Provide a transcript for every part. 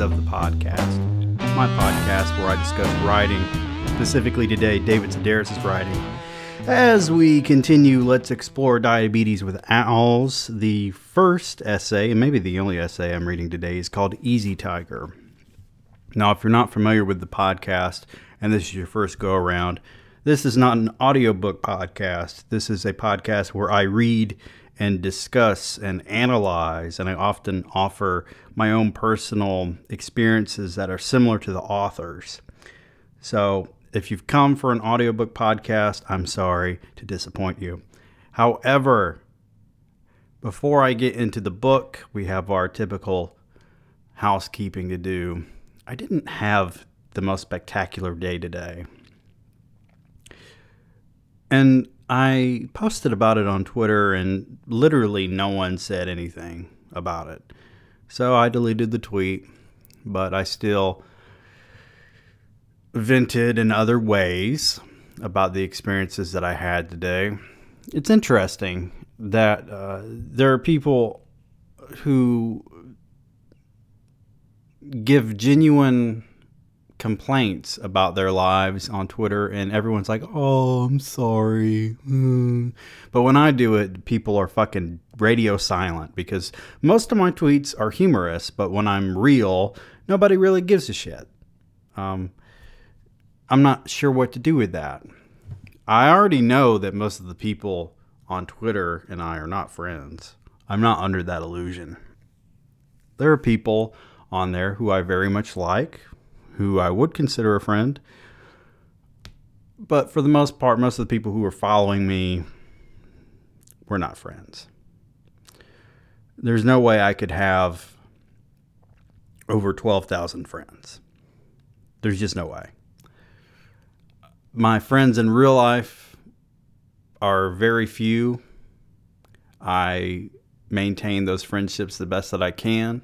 of the Podcast, my podcast where I discuss writing. Specifically today, David Sedaris' writing. As we continue, let's explore diabetes with owls. The first essay, and maybe the only essay I'm reading today, is called Easy Tiger. Now, if you're not familiar with the podcast and this is your first go around, this is not an audiobook podcast. This is a podcast where I read and discuss and analyze, and I often offer my own personal experiences that are similar to the authors. So, if you've come for an audiobook podcast, I'm sorry to disappoint you. However, before I get into the book, we have our typical housekeeping to do. I didn't have the most spectacular day today. And I posted about it on Twitter, and literally no one said anything about it. So I deleted the tweet, but I still vented in other ways about the experiences that I had today. It's interesting that uh, there are people who give genuine complaints about their lives on Twitter, and everyone's like, "Oh, I'm sorry." Mm. But when I do it, people are fucking radio silent because most of my tweets are humorous, but when I'm real, nobody really gives a shit. Um, I'm not sure what to do with that. I already know that most of the people on Twitter and I are not friends. I'm not under that illusion. There are people on there who I very much like, who I would consider a friend. But for the most part, most of the people who are following me were not friends. There's no way I could have over 12,000 friends. There's just no way. My friends in real life are very few. I maintain those friendships the best that I can.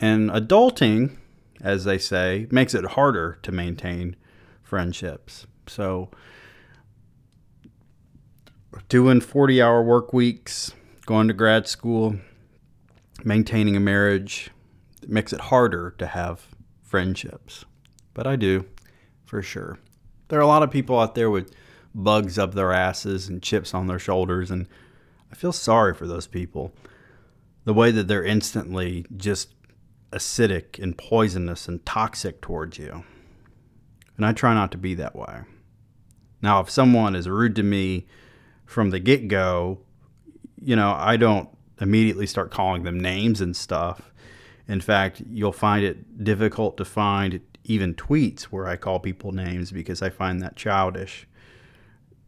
And adulting, as they say, makes it harder to maintain friendships. So, doing 40 hour work weeks, going to grad school, maintaining a marriage, makes it harder to have friendships. But I do, for sure. There are a lot of people out there with bugs up their asses and chips on their shoulders, and I feel sorry for those people. The way that they're instantly just acidic and poisonous and toxic towards you. And I try not to be that way. Now, if someone is rude to me from the get go, you know, I don't immediately start calling them names and stuff. In fact, you'll find it difficult to find even tweets where I call people names because I find that childish.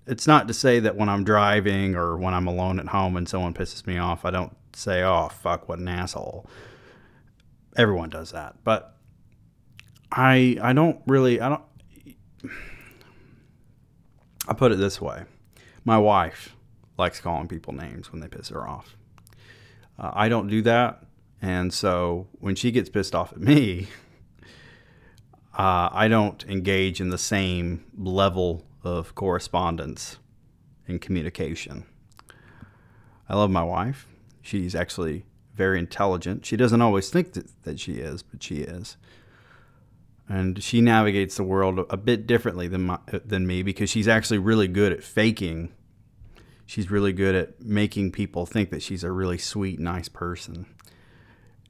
It's not to say that when I'm driving or when I'm alone at home and someone pisses me off, I don't say, oh, fuck, what an asshole everyone does that, but I I don't really I don't I put it this way. My wife likes calling people names when they piss her off. Uh, I don't do that, and so when she gets pissed off at me, uh, I don't engage in the same level of correspondence and communication. I love my wife. She's actually very intelligent. She doesn't always think that, that she is, but she is. And she navigates the world a bit differently than my, than me because she's actually really good at faking. She's really good at making people think that she's a really sweet, nice person.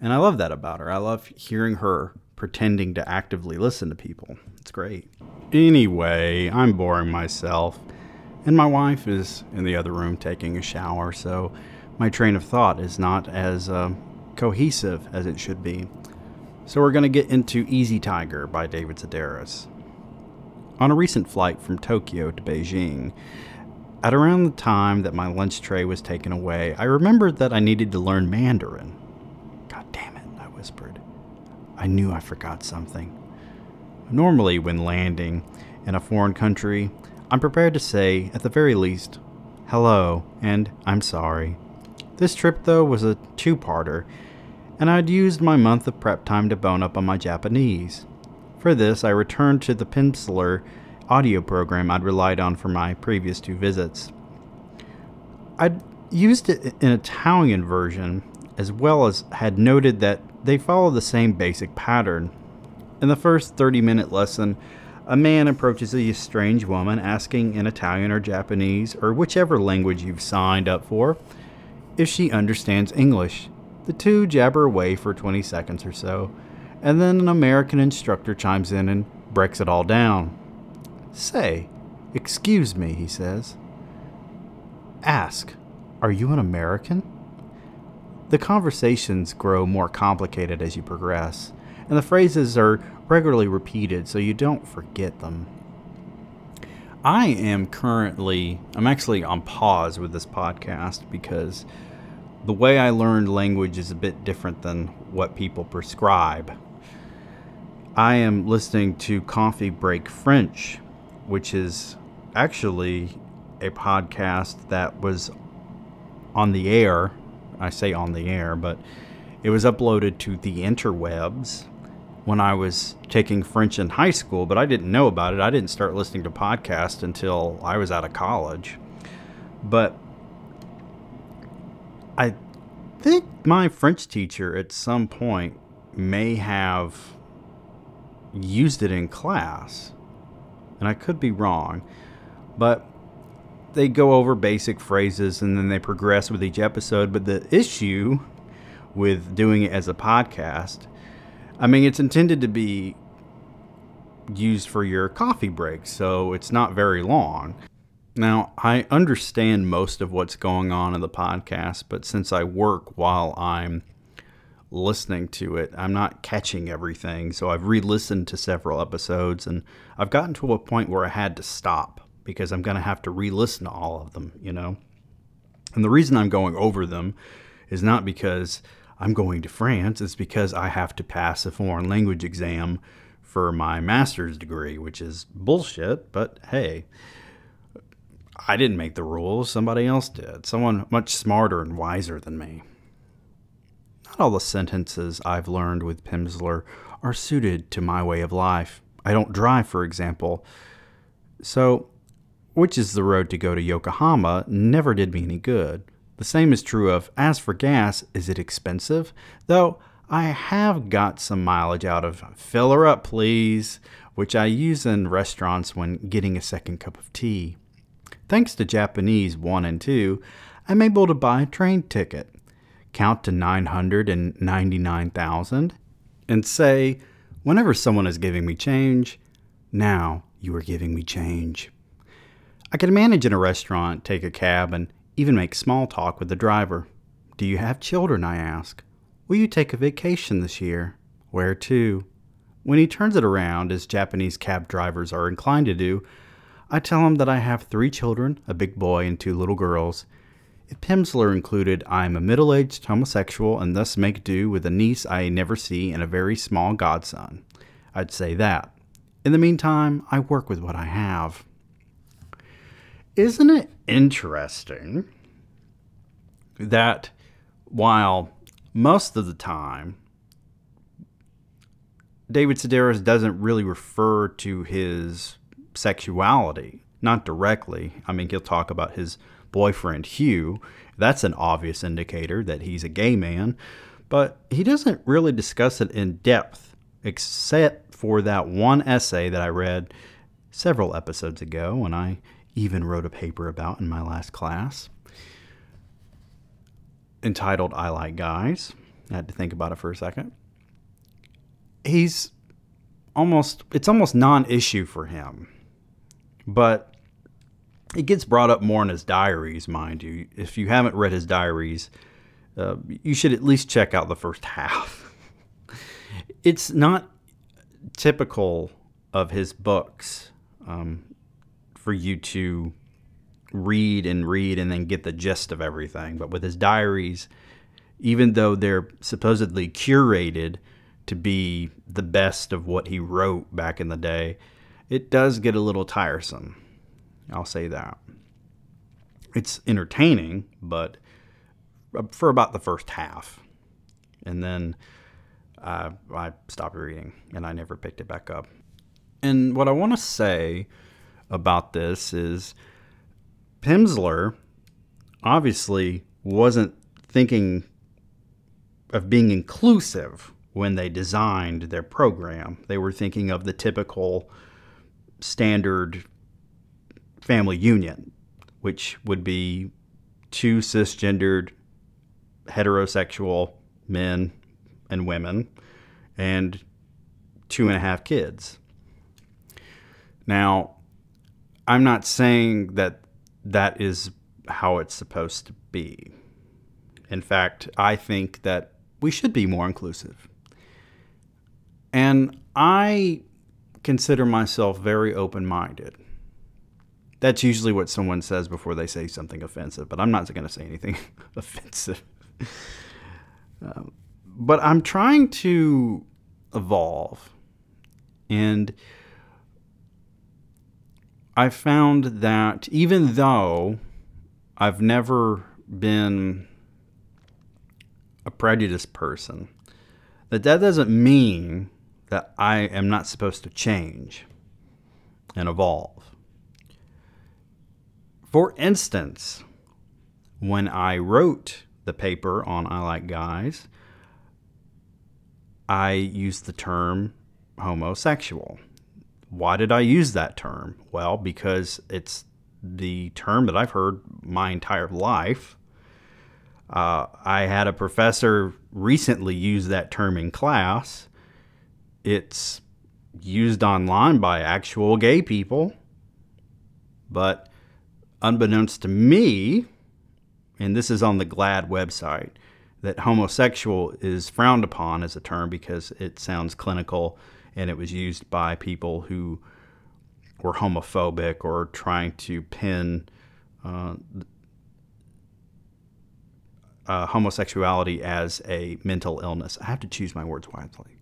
And I love that about her. I love hearing her pretending to actively listen to people. It's great. Anyway, I'm boring myself, and my wife is in the other room taking a shower, so my train of thought is not as uh, cohesive as it should be. So we're going to get into Easy Tiger by David Sedaris. On a recent flight from Tokyo to Beijing, at around the time that my lunch tray was taken away, I remembered that I needed to learn Mandarin. God damn it, I whispered. I knew I forgot something. Normally, when landing in a foreign country, I'm prepared to say, at the very least, hello and I'm sorry. This trip, though, was a two parter, and I'd used my month of prep time to bone up on my Japanese. For this, I returned to the Pimsleur audio program I'd relied on for my previous two visits. I'd used it in Italian version as well as had noted that they follow the same basic pattern. In the first 30 minute lesson, a man approaches a strange woman asking in Italian or Japanese or whichever language you've signed up for if she understands English. The two jabber away for 20 seconds or so, and then an American instructor chimes in and breaks it all down. Say, excuse me, he says. Ask, are you an American? The conversations grow more complicated as you progress, and the phrases are regularly repeated so you don't forget them. I am currently, I'm actually on pause with this podcast because the way I learned language is a bit different than what people prescribe. I am listening to Coffee Break French, which is actually a podcast that was on the air. I say on the air, but it was uploaded to the interwebs when I was taking French in high school, but I didn't know about it. I didn't start listening to podcasts until I was out of college. But I think my French teacher at some point may have used it in class. And I could be wrong. But they go over basic phrases and then they progress with each episode. But the issue with doing it as a podcast I mean, it's intended to be used for your coffee break, so it's not very long. Now, I understand most of what's going on in the podcast, but since I work while I'm listening to it, I'm not catching everything. So I've re listened to several episodes and I've gotten to a point where I had to stop because I'm going to have to re listen to all of them, you know? And the reason I'm going over them is not because I'm going to France is because I have to pass a foreign language exam for my master's degree, which is bullshit, but hey, I didn't make the rules, somebody else did. Someone much smarter and wiser than me. Not all the sentences I've learned with Pimsleur are suited to my way of life. I don't drive, for example. So, which is the road to go to Yokohama never did me any good. The same is true of as for gas, is it expensive? Though I have got some mileage out of fill her up, please, which I use in restaurants when getting a second cup of tea. Thanks to Japanese 1 and 2, I'm able to buy a train ticket, count to 999,000, and say, whenever someone is giving me change, now you are giving me change. I can manage in a restaurant, take a cab, and even make small talk with the driver. Do you have children? I ask. Will you take a vacation this year? Where to? When he turns it around, as Japanese cab drivers are inclined to do, I tell him that I have three children, a big boy and two little girls. If Pimsleur included, I am a middle aged homosexual and thus make do with a niece I never see and a very small godson. I'd say that. In the meantime, I work with what I have. Isn't it interesting that while most of the time David Sedaris doesn't really refer to his sexuality, not directly. I mean, he'll talk about his boyfriend Hugh. That's an obvious indicator that he's a gay man, but he doesn't really discuss it in depth, except for that one essay that I read several episodes ago when I even wrote a paper about in my last class entitled I Like Guys. I had to think about it for a second. He's almost, it's almost non issue for him. But it gets brought up more in his diaries, mind you. If you haven't read his diaries, uh, you should at least check out the first half. it's not typical of his books. Um, for you to read and read and then get the gist of everything. But with his diaries, even though they're supposedly curated to be the best of what he wrote back in the day, it does get a little tiresome. I'll say that. It's entertaining, but for about the first half. And then uh, I stopped reading and I never picked it back up. And what I want to say about this is Pimsleur obviously wasn't thinking of being inclusive when they designed their program. They were thinking of the typical standard family union, which would be two cisgendered heterosexual men and women and two and a half kids. Now, I'm not saying that that is how it's supposed to be. In fact, I think that we should be more inclusive. And I consider myself very open minded. That's usually what someone says before they say something offensive, but I'm not going to say anything offensive. Um, but I'm trying to evolve. And I found that even though I've never been a prejudiced person, that that doesn't mean that I am not supposed to change and evolve. For instance, when I wrote the paper on I Like Guys, I used the term homosexual. Why did I use that term? Well, because it's the term that I've heard my entire life. Uh, I had a professor recently use that term in class. It's used online by actual gay people, but unbeknownst to me, and this is on the GLAAD website, that homosexual is frowned upon as a term because it sounds clinical and it was used by people who were homophobic or trying to pin uh, uh, homosexuality as a mental illness. I have to choose my words wisely.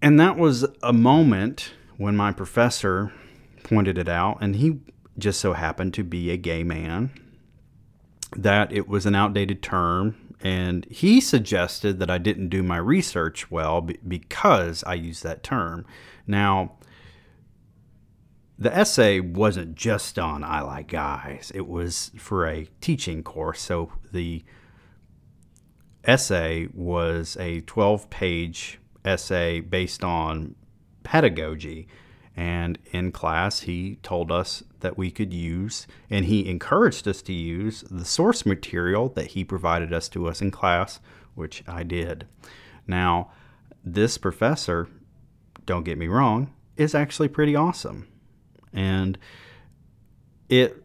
And that was a moment when my professor pointed it out, and he just so happened to be a gay man, that it was an outdated term. And he suggested that I didn't do my research well because I used that term. Now, the essay wasn't just on I Like Guys, it was for a teaching course. So the essay was a 12 page essay based on pedagogy. And in class, he told us that we could use, and he encouraged us to use the source material that he provided us to us in class, which I did. Now, this professor don't get me wrong, is actually pretty awesome. And it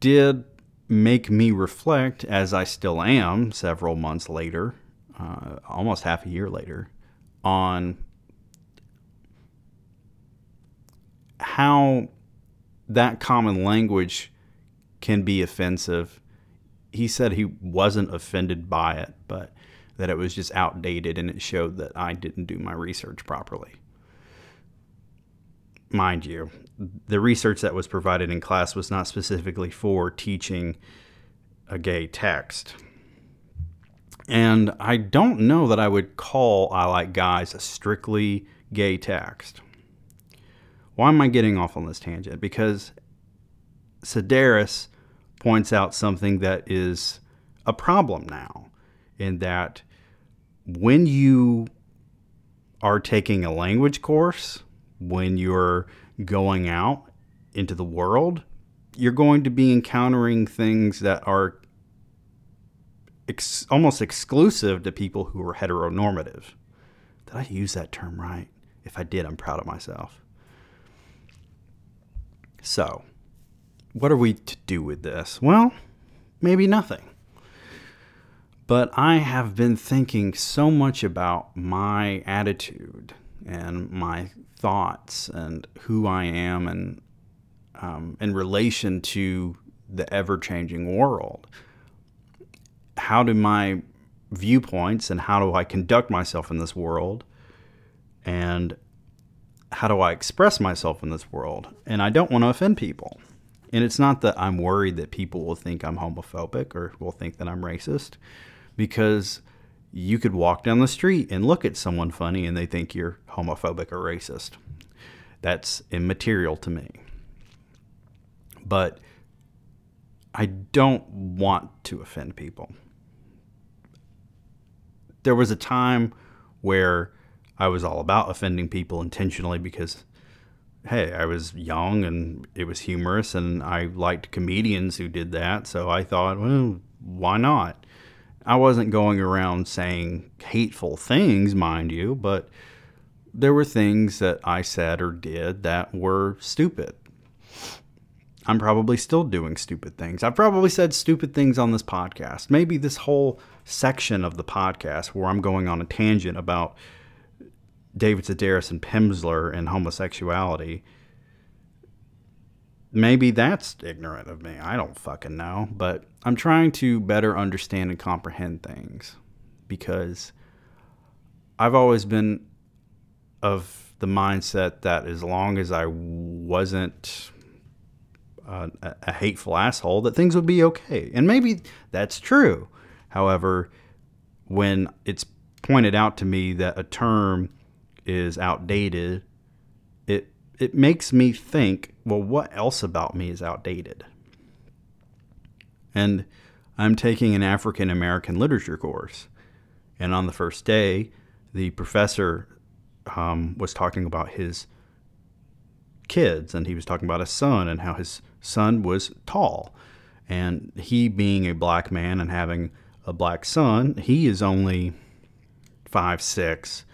did make me reflect, as I still am several months later, uh, almost half a year later, on how that common language can be offensive. He said he wasn't offended by it, but that it was just outdated and it showed that I didn't do my research properly. Mind you, the research that was provided in class was not specifically for teaching a gay text. And I don't know that I would call I Like Guys a strictly gay text. Why am I getting off on this tangent? Because Sedaris points out something that is a problem now, in that when you are taking a language course, when you're going out into the world, you're going to be encountering things that are ex- almost exclusive to people who are heteronormative. Did I use that term right? If I did, I'm proud of myself. So, what are we to do with this? Well, maybe nothing. But I have been thinking so much about my attitude and my thoughts and who I am and um, in relation to the ever changing world. How do my viewpoints and how do I conduct myself in this world and how do I express myself in this world? And I don't want to offend people. And it's not that I'm worried that people will think I'm homophobic or will think that I'm racist because you could walk down the street and look at someone funny and they think you're homophobic or racist. That's immaterial to me. But I don't want to offend people. There was a time where I was all about offending people intentionally because, hey, I was young and it was humorous and I liked comedians who did that. So I thought, well, why not? I wasn't going around saying hateful things, mind you, but there were things that I said or did that were stupid. I'm probably still doing stupid things. I've probably said stupid things on this podcast. Maybe this whole section of the podcast where I'm going on a tangent about David Sedaris and Pimsleur and homosexuality. Maybe that's ignorant of me. I don't fucking know. But I'm trying to better understand and comprehend things because I've always been of the mindset that as long as I wasn't uh, a hateful asshole, that things would be okay. And maybe that's true. However, when it's pointed out to me that a term is outdated, it it makes me think, well, what else about me is outdated? And I'm taking an African American literature course. And on the first day, the professor um, was talking about his kids and he was talking about his son and how his son was tall. And he, being a black man and having a black son, he is only five, six,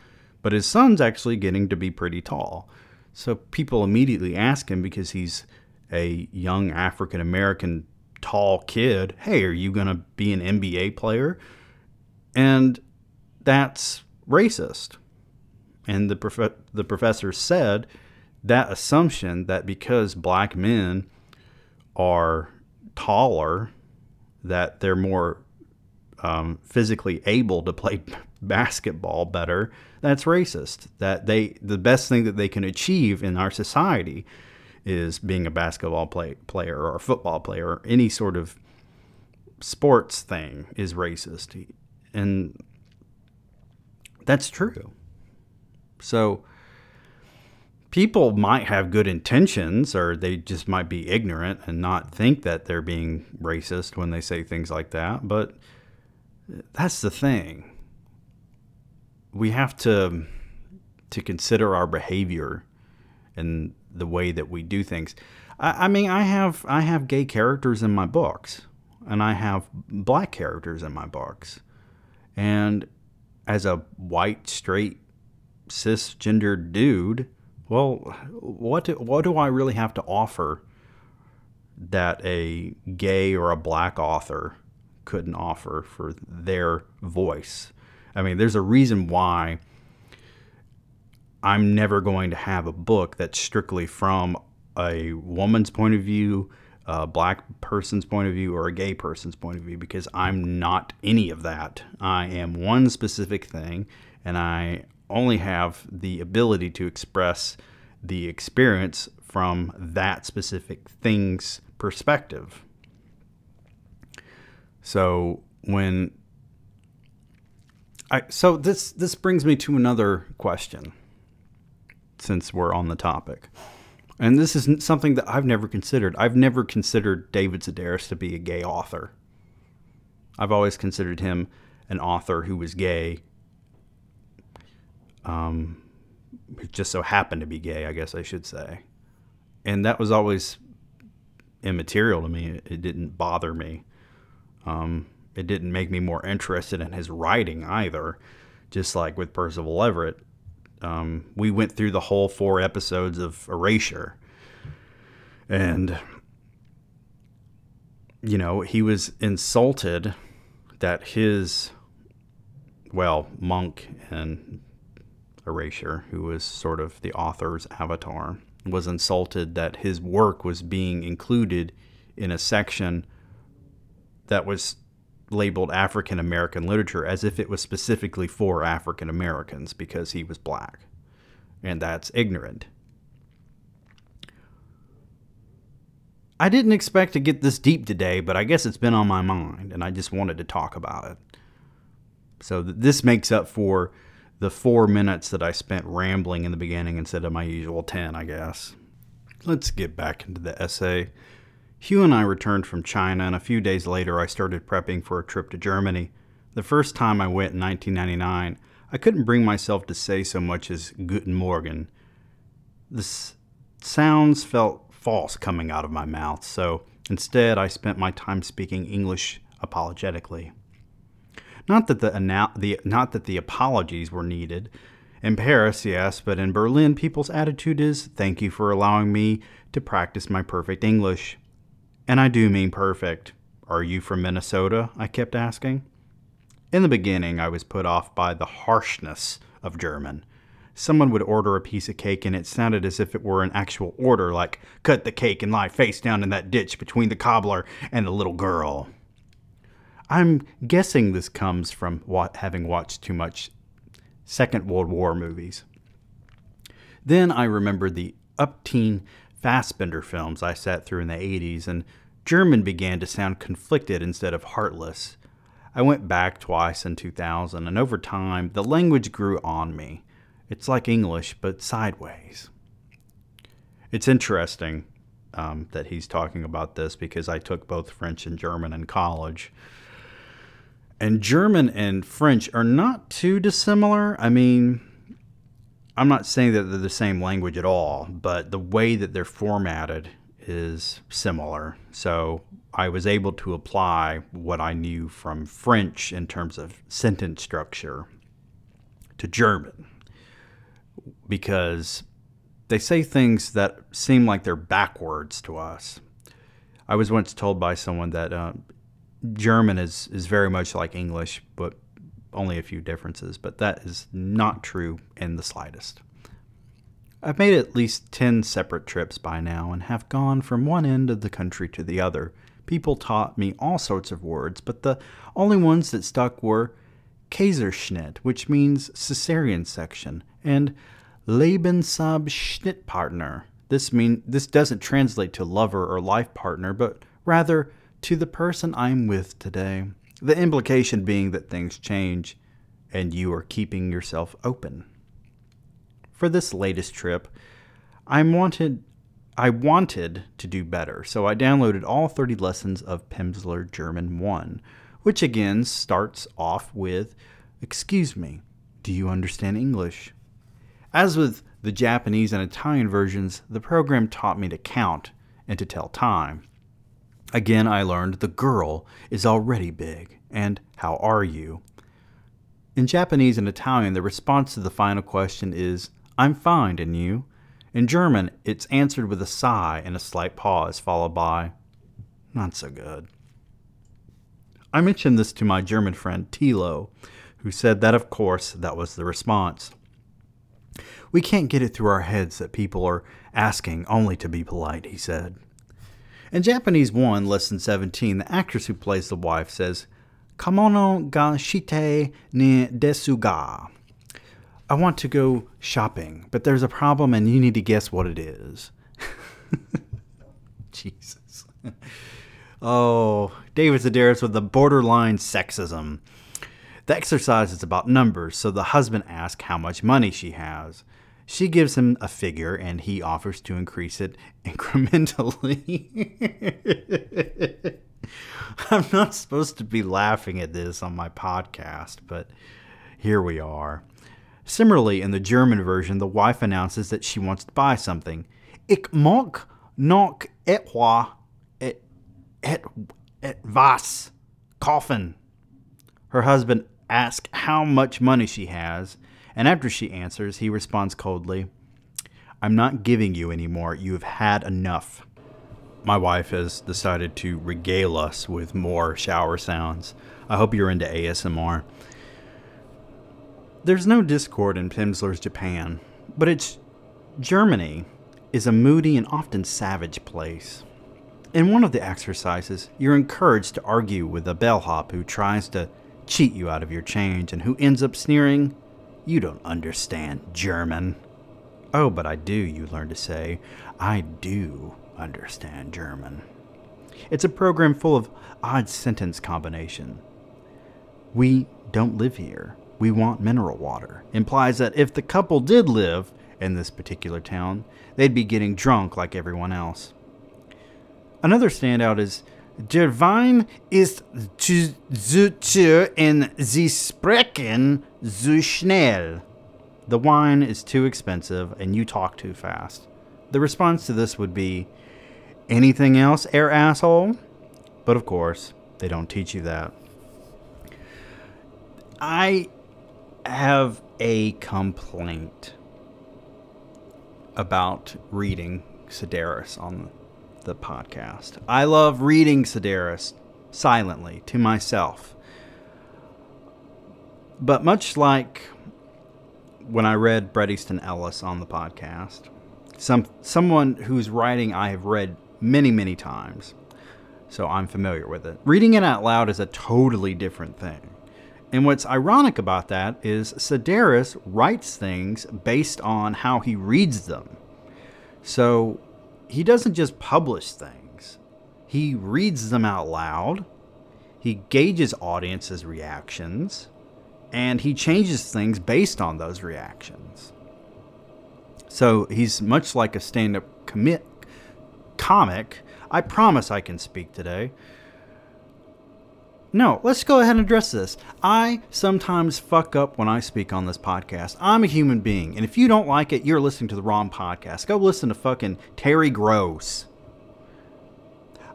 but his son's actually getting to be pretty tall. So people immediately ask him because he's a young African American tall kid, hey, are you going to be an NBA player? And that's racist. And the, prof- the professor said that assumption that because black men are taller, that they're more um, physically able to play basketball better, that's racist. That they the best thing that they can achieve in our society is being a basketball play, player or a football player or any sort of sports thing is racist. And that's true. So people might have good intentions or they just might be ignorant and not think that they're being racist when they say things like that. But that's the thing. We have to to consider our behavior and the way that we do things. I, I mean, I have I have gay characters in my books, and I have black characters in my books, and as a white straight cisgender dude, well, what do, what do I really have to offer that a gay or a black author couldn't offer for their voice? I mean, there's a reason why I'm never going to have a book that's strictly from a woman's point of view, a black person's point of view, or a gay person's point of view because I'm not any of that. I am one specific thing, and I only have the ability to express the experience from that specific thing's perspective. So when I so this this brings me to another question since we're on the topic. And this is something that I've never considered. I've never considered David Sedaris to be a gay author. I've always considered him an author who was gay um, just so happened to be gay, I guess I should say. And that was always immaterial to me. It didn't bother me. Um, it didn't make me more interested in his writing either. Just like with Percival Everett, um, we went through the whole four episodes of Erasure. And, you know, he was insulted that his, well, Monk and Erasure, who was sort of the author's avatar, was insulted that his work was being included in a section that was labeled African American literature as if it was specifically for African Americans because he was black. And that's ignorant. I didn't expect to get this deep today, but I guess it's been on my mind and I just wanted to talk about it. So this makes up for the four minutes that I spent rambling in the beginning instead of my usual 10, I guess. Let's get back into the essay. Hugh and I returned from China, and a few days later, I started prepping for a trip to Germany. The first time I went in 1999, I couldn't bring myself to say so much as Guten Morgen. The s- sounds felt false coming out of my mouth, so instead I spent my time speaking English apologetically. Not that the, ana- the not that the apologies were needed. In Paris, yes, but in Berlin, people's attitude is thank you for allowing me to practice my perfect English. And I do mean perfect. Are you from Minnesota? I kept asking. In the beginning, I was put off by the harshness of German. Someone would order a piece of cake and it sounded as if it were an actual order, like, cut the cake and lie face down in that ditch between the cobbler and the little girl. I'm guessing this comes from having watched too much Second World War movies. Then I remembered the upteen Fassbinder films I sat through in the 80s, and German began to sound conflicted instead of heartless. I went back twice in 2000, and over time, the language grew on me. It's like English, but sideways. It's interesting um, that he's talking about this because I took both French and German in college. And German and French are not too dissimilar. I mean, I'm not saying that they're the same language at all, but the way that they're formatted is similar. So I was able to apply what I knew from French in terms of sentence structure to German because they say things that seem like they're backwards to us. I was once told by someone that uh, German is, is very much like English, but only a few differences, but that is not true in the slightest. I've made at least 10 separate trips by now and have gone from one end of the country to the other People taught me all sorts of words, but the only ones that stuck were Kaiserschnitt, which means cesarean section, and Lebensabschnittpartner. This mean this doesn't translate to lover or life partner, but rather to the person I'm with today. The implication being that things change and you are keeping yourself open. For this latest trip, I wanted I wanted to do better, so I downloaded all 30 lessons of Pimsleur German 1, which again starts off with Excuse me, do you understand English? As with the Japanese and Italian versions, the program taught me to count and to tell time. Again, I learned the girl is already big, and how are you? In Japanese and Italian, the response to the final question is, I'm fine, and you? In German, it's answered with a sigh and a slight pause, followed by, not so good. I mentioned this to my German friend Tilo, who said that, of course, that was the response. We can't get it through our heads that people are asking only to be polite, he said. In Japanese 1, Lesson 17, the actress who plays the wife says, Kamono ga shite ni desu ga. I want to go shopping, but there's a problem and you need to guess what it is. Jesus. Oh, David Sedaris with the borderline sexism. The exercise is about numbers, so the husband asks how much money she has. She gives him a figure and he offers to increase it incrementally. I'm not supposed to be laughing at this on my podcast, but here we are. Similarly, in the German version, the wife announces that she wants to buy something. Ich mag noch etwa et, et, et was kaufen. Her husband asks how much money she has, and after she answers, he responds coldly, I'm not giving you any more. You have had enough. My wife has decided to regale us with more shower sounds. I hope you're into ASMR. There's no discord in Pimsleur's Japan, but its Germany is a moody and often savage place. In one of the exercises, you're encouraged to argue with a bellhop who tries to cheat you out of your change and who ends up sneering, You don't understand German. Oh, but I do, you learn to say. I do understand German. It's a program full of odd sentence combination. We don't live here we want mineral water implies that if the couple did live in this particular town, they'd be getting drunk like everyone else. Another standout is Der Wein ist zu, zu teuer und Sie sprechen zu schnell. The wine is too expensive and you talk too fast. The response to this would be, Anything else, Herr asshole? But of course, they don't teach you that. I have a complaint about reading Sedaris on the podcast. I love reading Sedaris silently to myself. But much like when I read Bret Easton Ellis on the podcast, some someone whose writing I have read many, many times, so I'm familiar with it. Reading it out loud is a totally different thing. And what's ironic about that is Sedaris writes things based on how he reads them. So he doesn't just publish things, he reads them out loud, he gauges audiences' reactions, and he changes things based on those reactions. So he's much like a stand up comic. I promise I can speak today. No, let's go ahead and address this. I sometimes fuck up when I speak on this podcast. I'm a human being, and if you don't like it, you're listening to the wrong podcast. Go listen to fucking Terry Gross.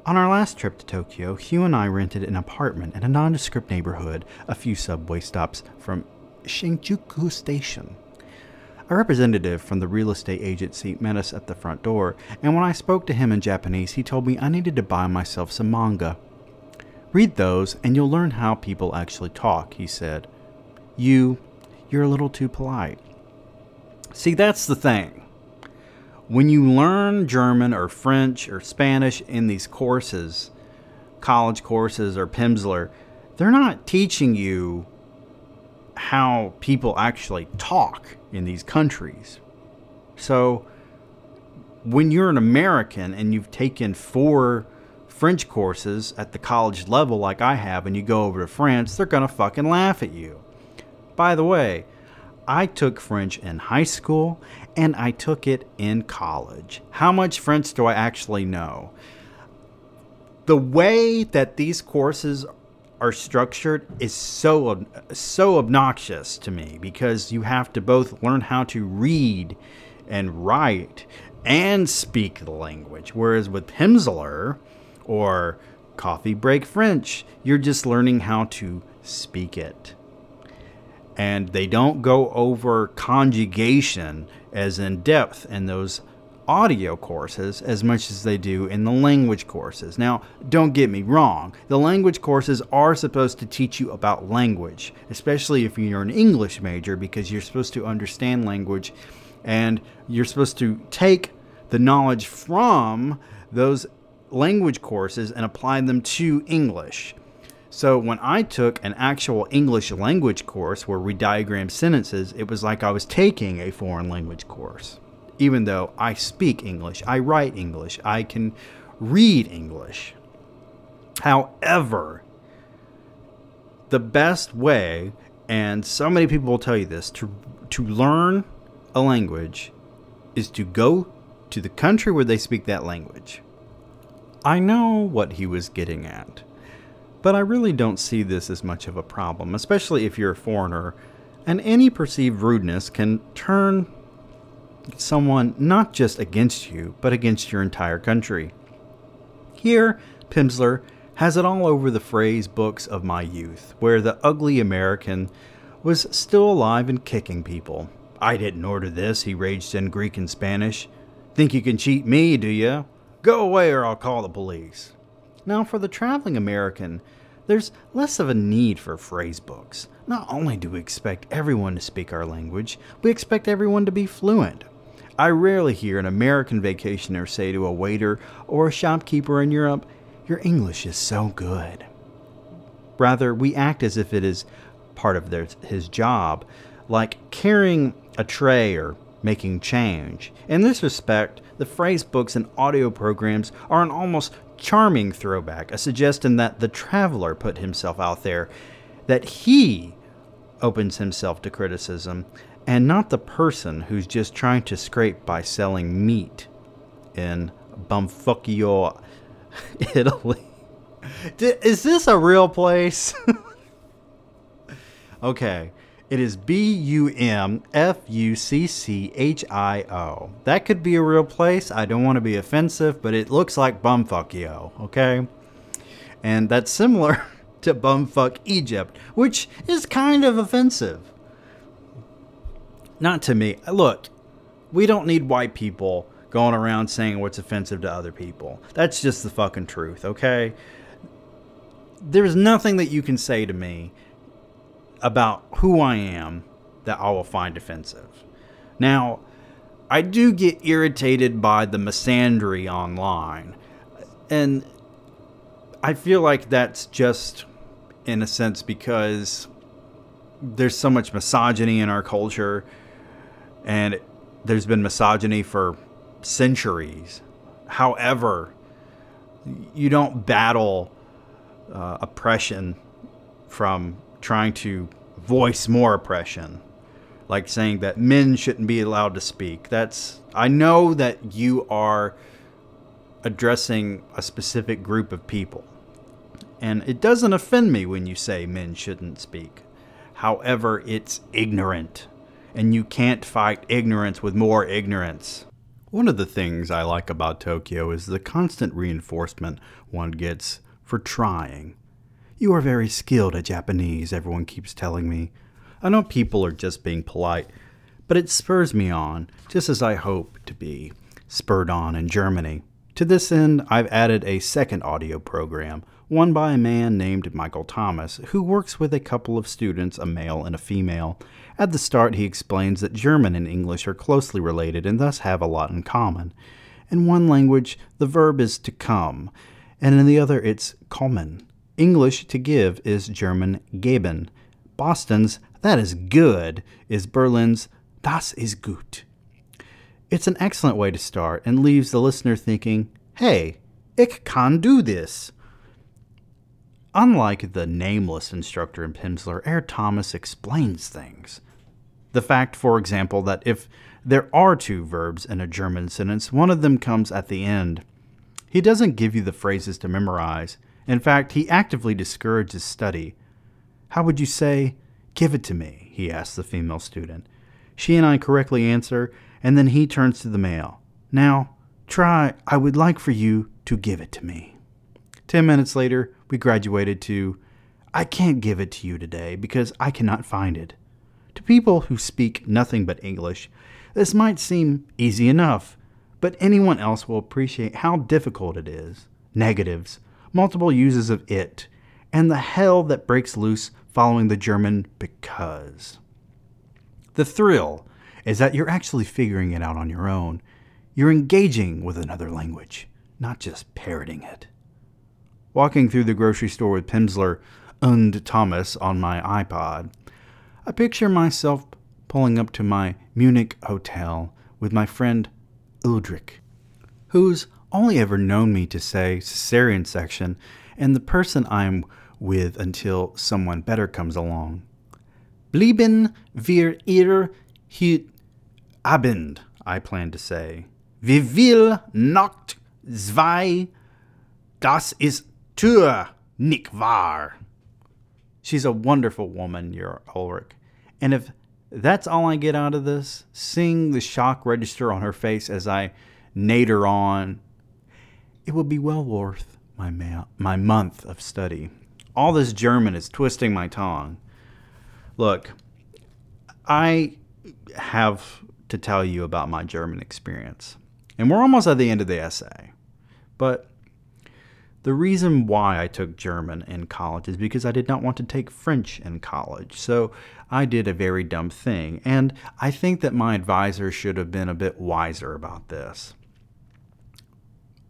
On our last trip to Tokyo, Hugh and I rented an apartment in a nondescript neighborhood a few subway stops from Shinjuku Station. A representative from the real estate agency met us at the front door, and when I spoke to him in Japanese, he told me I needed to buy myself some manga. Read those and you'll learn how people actually talk, he said. You, you're a little too polite. See, that's the thing. When you learn German or French or Spanish in these courses, college courses or Pimsleur, they're not teaching you how people actually talk in these countries. So, when you're an American and you've taken four French courses at the college level like I have and you go over to France, they're going to fucking laugh at you. By the way, I took French in high school and I took it in college. How much French do I actually know? The way that these courses are structured is so so obnoxious to me because you have to both learn how to read and write and speak the language whereas with Pimsleur or coffee break French. You're just learning how to speak it. And they don't go over conjugation as in depth in those audio courses as much as they do in the language courses. Now, don't get me wrong, the language courses are supposed to teach you about language, especially if you're an English major, because you're supposed to understand language and you're supposed to take the knowledge from those language courses and applied them to English. So when I took an actual English language course where we diagram sentences, it was like I was taking a foreign language course. Even though I speak English, I write English, I can read English. However, the best way, and so many people will tell you this, to, to learn a language is to go to the country where they speak that language. I know what he was getting at, but I really don't see this as much of a problem, especially if you're a foreigner, and any perceived rudeness can turn someone not just against you, but against your entire country. Here, Pimsleur has it all over the phrase books of my youth, where the ugly American was still alive and kicking people. I didn't order this, he raged in Greek and Spanish. Think you can cheat me, do you? Go away or I'll call the police. Now, for the traveling American, there's less of a need for phrase books. Not only do we expect everyone to speak our language, we expect everyone to be fluent. I rarely hear an American vacationer say to a waiter or a shopkeeper in Europe, Your English is so good. Rather, we act as if it is part of their, his job, like carrying a tray or making change. In this respect, the phrase books and audio programs are an almost charming throwback, a suggestion that the traveler put himself out there, that he opens himself to criticism, and not the person who's just trying to scrape by selling meat in Bumfuckyo Italy. Is this a real place? okay. It is B U M F U C C H I O. That could be a real place. I don't want to be offensive, but it looks like Bumfuckio, okay? And that's similar to bumfuck Egypt, which is kind of offensive. Not to me. Look, we don't need white people going around saying what's offensive to other people. That's just the fucking truth, okay? There's nothing that you can say to me about who I am that I will find offensive. Now, I do get irritated by the misandry online. And I feel like that's just in a sense because there's so much misogyny in our culture and there's been misogyny for centuries. However, you don't battle uh, oppression from trying to voice more oppression, like saying that men shouldn't be allowed to speak. That's I know that you are addressing a specific group of people. And it doesn't offend me when you say men shouldn't speak. However, it's ignorant. And you can't fight ignorance with more ignorance. One of the things I like about Tokyo is the constant reinforcement one gets for trying. You are very skilled at Japanese, everyone keeps telling me. I know people are just being polite, but it spurs me on, just as I hope to be spurred on in Germany. To this end, I've added a second audio program, one by a man named Michael Thomas, who works with a couple of students, a male and a female. At the start, he explains that German and English are closely related and thus have a lot in common. In one language, the verb is to come, and in the other, it's kommen. English to give is German geben. Boston's that is good is Berlin's das ist gut. It's an excellent way to start and leaves the listener thinking, hey, ich kann do this. Unlike the nameless instructor in Pimsleur, Herr Thomas explains things. The fact, for example, that if there are two verbs in a German sentence, one of them comes at the end. He doesn't give you the phrases to memorize. In fact, he actively discourages study. How would you say, Give it to me? he asks the female student. She and I correctly answer, and then he turns to the male. Now, try, I would like for you to give it to me. Ten minutes later, we graduated to, I can't give it to you today because I cannot find it. To people who speak nothing but English, this might seem easy enough, but anyone else will appreciate how difficult it is. Negatives, multiple uses of it, and the hell that breaks loose following the German because. The thrill is that you're actually figuring it out on your own. You're engaging with another language, not just parroting it. Walking through the grocery store with Pimsleur and Thomas on my iPod, I picture myself pulling up to my Munich hotel with my friend Ulrich, who's only ever known me to say cesarean section, and the person I'm with until someone better comes along. Blieben wir ihr heute Abend, I plan to say. Wie viel Nacht zwei, das ist Tür, nicht wahr? She's a wonderful woman, your Ulrich. And if that's all I get out of this, seeing the shock register on her face as I nader on it would be well worth my, ma- my month of study. All this German is twisting my tongue. Look, I have to tell you about my German experience. And we're almost at the end of the essay. But the reason why I took German in college is because I did not want to take French in college. So I did a very dumb thing. And I think that my advisor should have been a bit wiser about this.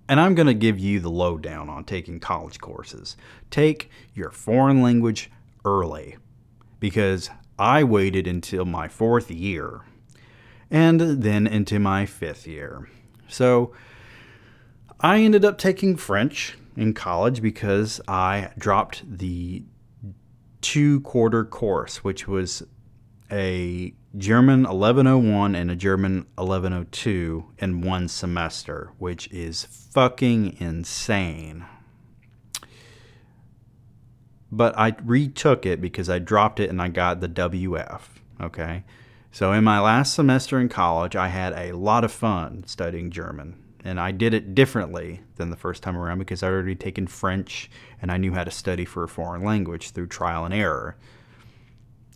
And I'm going to give you the lowdown on taking college courses. Take your foreign language early because I waited until my fourth year and then into my fifth year. So I ended up taking French in college because I dropped the two quarter course, which was a German 1101 and a German 1102 in one semester, which is fucking insane. But I retook it because I dropped it and I got the WF. Okay. So in my last semester in college, I had a lot of fun studying German. And I did it differently than the first time around because I'd already taken French and I knew how to study for a foreign language through trial and error.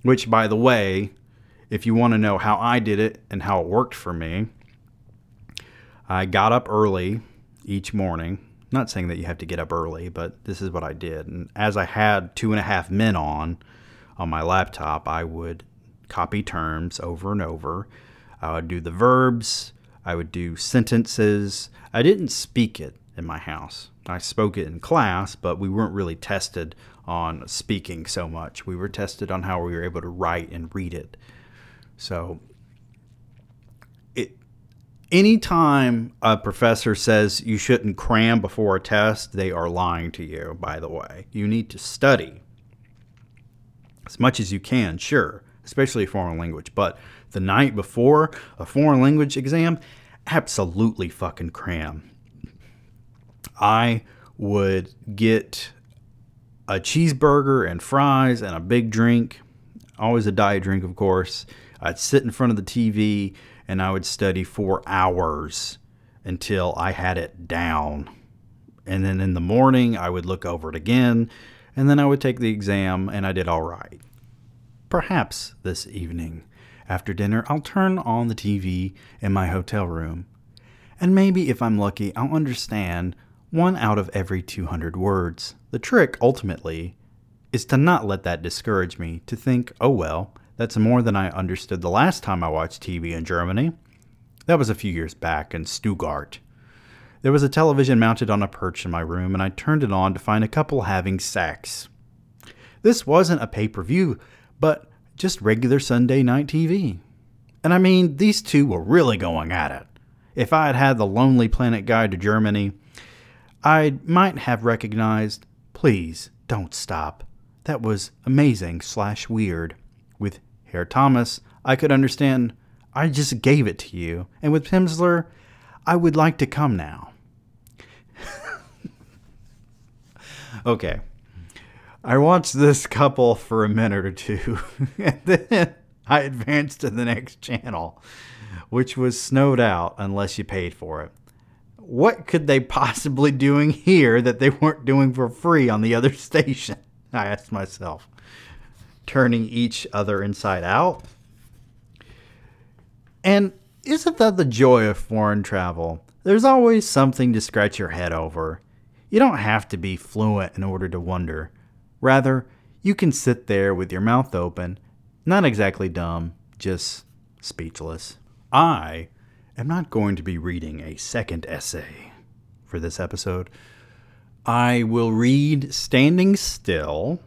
Which, by the way, if you want to know how I did it and how it worked for me, I got up early each morning. Not saying that you have to get up early, but this is what I did. And as I had two and a half men on on my laptop, I would copy terms over and over. I would do the verbs, I would do sentences. I didn't speak it in my house. I spoke it in class, but we weren't really tested on speaking so much. We were tested on how we were able to write and read it. So it anytime a professor says you shouldn't cram before a test, they are lying to you, by the way. You need to study as much as you can, sure, especially a foreign language, but the night before a foreign language exam, absolutely fucking cram. I would get a cheeseburger and fries and a big drink, always a diet drink, of course. I'd sit in front of the TV and I would study for hours until I had it down. And then in the morning, I would look over it again, and then I would take the exam, and I did all right. Perhaps this evening after dinner, I'll turn on the TV in my hotel room. And maybe if I'm lucky, I'll understand one out of every 200 words. The trick, ultimately, is to not let that discourage me, to think, oh well, that's more than I understood the last time I watched TV in Germany. That was a few years back in Stuttgart. There was a television mounted on a perch in my room, and I turned it on to find a couple having sex. This wasn't a pay per view, but just regular Sunday night TV. And I mean, these two were really going at it. If I had had the Lonely Planet Guide to Germany, I might have recognized, please don't stop. That was amazing slash weird. With Herr Thomas, I could understand, I just gave it to you. And with Pimsleur, I would like to come now. okay, I watched this couple for a minute or two, and then I advanced to the next channel, which was snowed out unless you paid for it. What could they possibly doing here that they weren't doing for free on the other station? I asked myself, turning each other inside out. And isn't that the joy of foreign travel? There's always something to scratch your head over. You don't have to be fluent in order to wonder. Rather, you can sit there with your mouth open, not exactly dumb, just speechless. I am not going to be reading a second essay for this episode. I will read Standing Still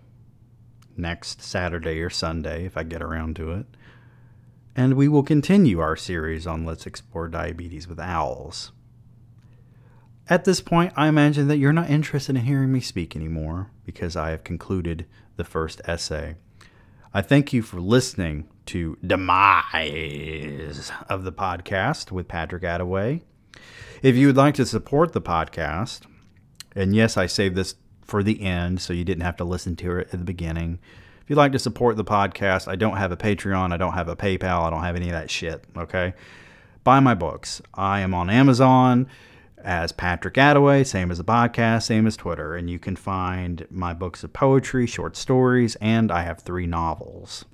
next Saturday or Sunday if I get around to it. And we will continue our series on Let's Explore Diabetes with Owls. At this point, I imagine that you're not interested in hearing me speak anymore because I have concluded the first essay. I thank you for listening to Demise of the podcast with Patrick Attaway. If you would like to support the podcast, and yes, I saved this for the end so you didn't have to listen to it at the beginning. If you'd like to support the podcast, I don't have a Patreon, I don't have a PayPal, I don't have any of that shit, okay? Buy my books. I am on Amazon as Patrick Attaway, same as the podcast, same as Twitter. And you can find my books of poetry, short stories, and I have three novels.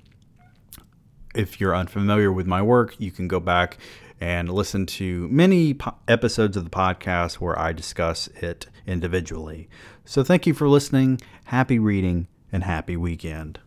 If you're unfamiliar with my work, you can go back and listen to many po- episodes of the podcast where I discuss it individually. So thank you for listening. Happy reading and happy weekend.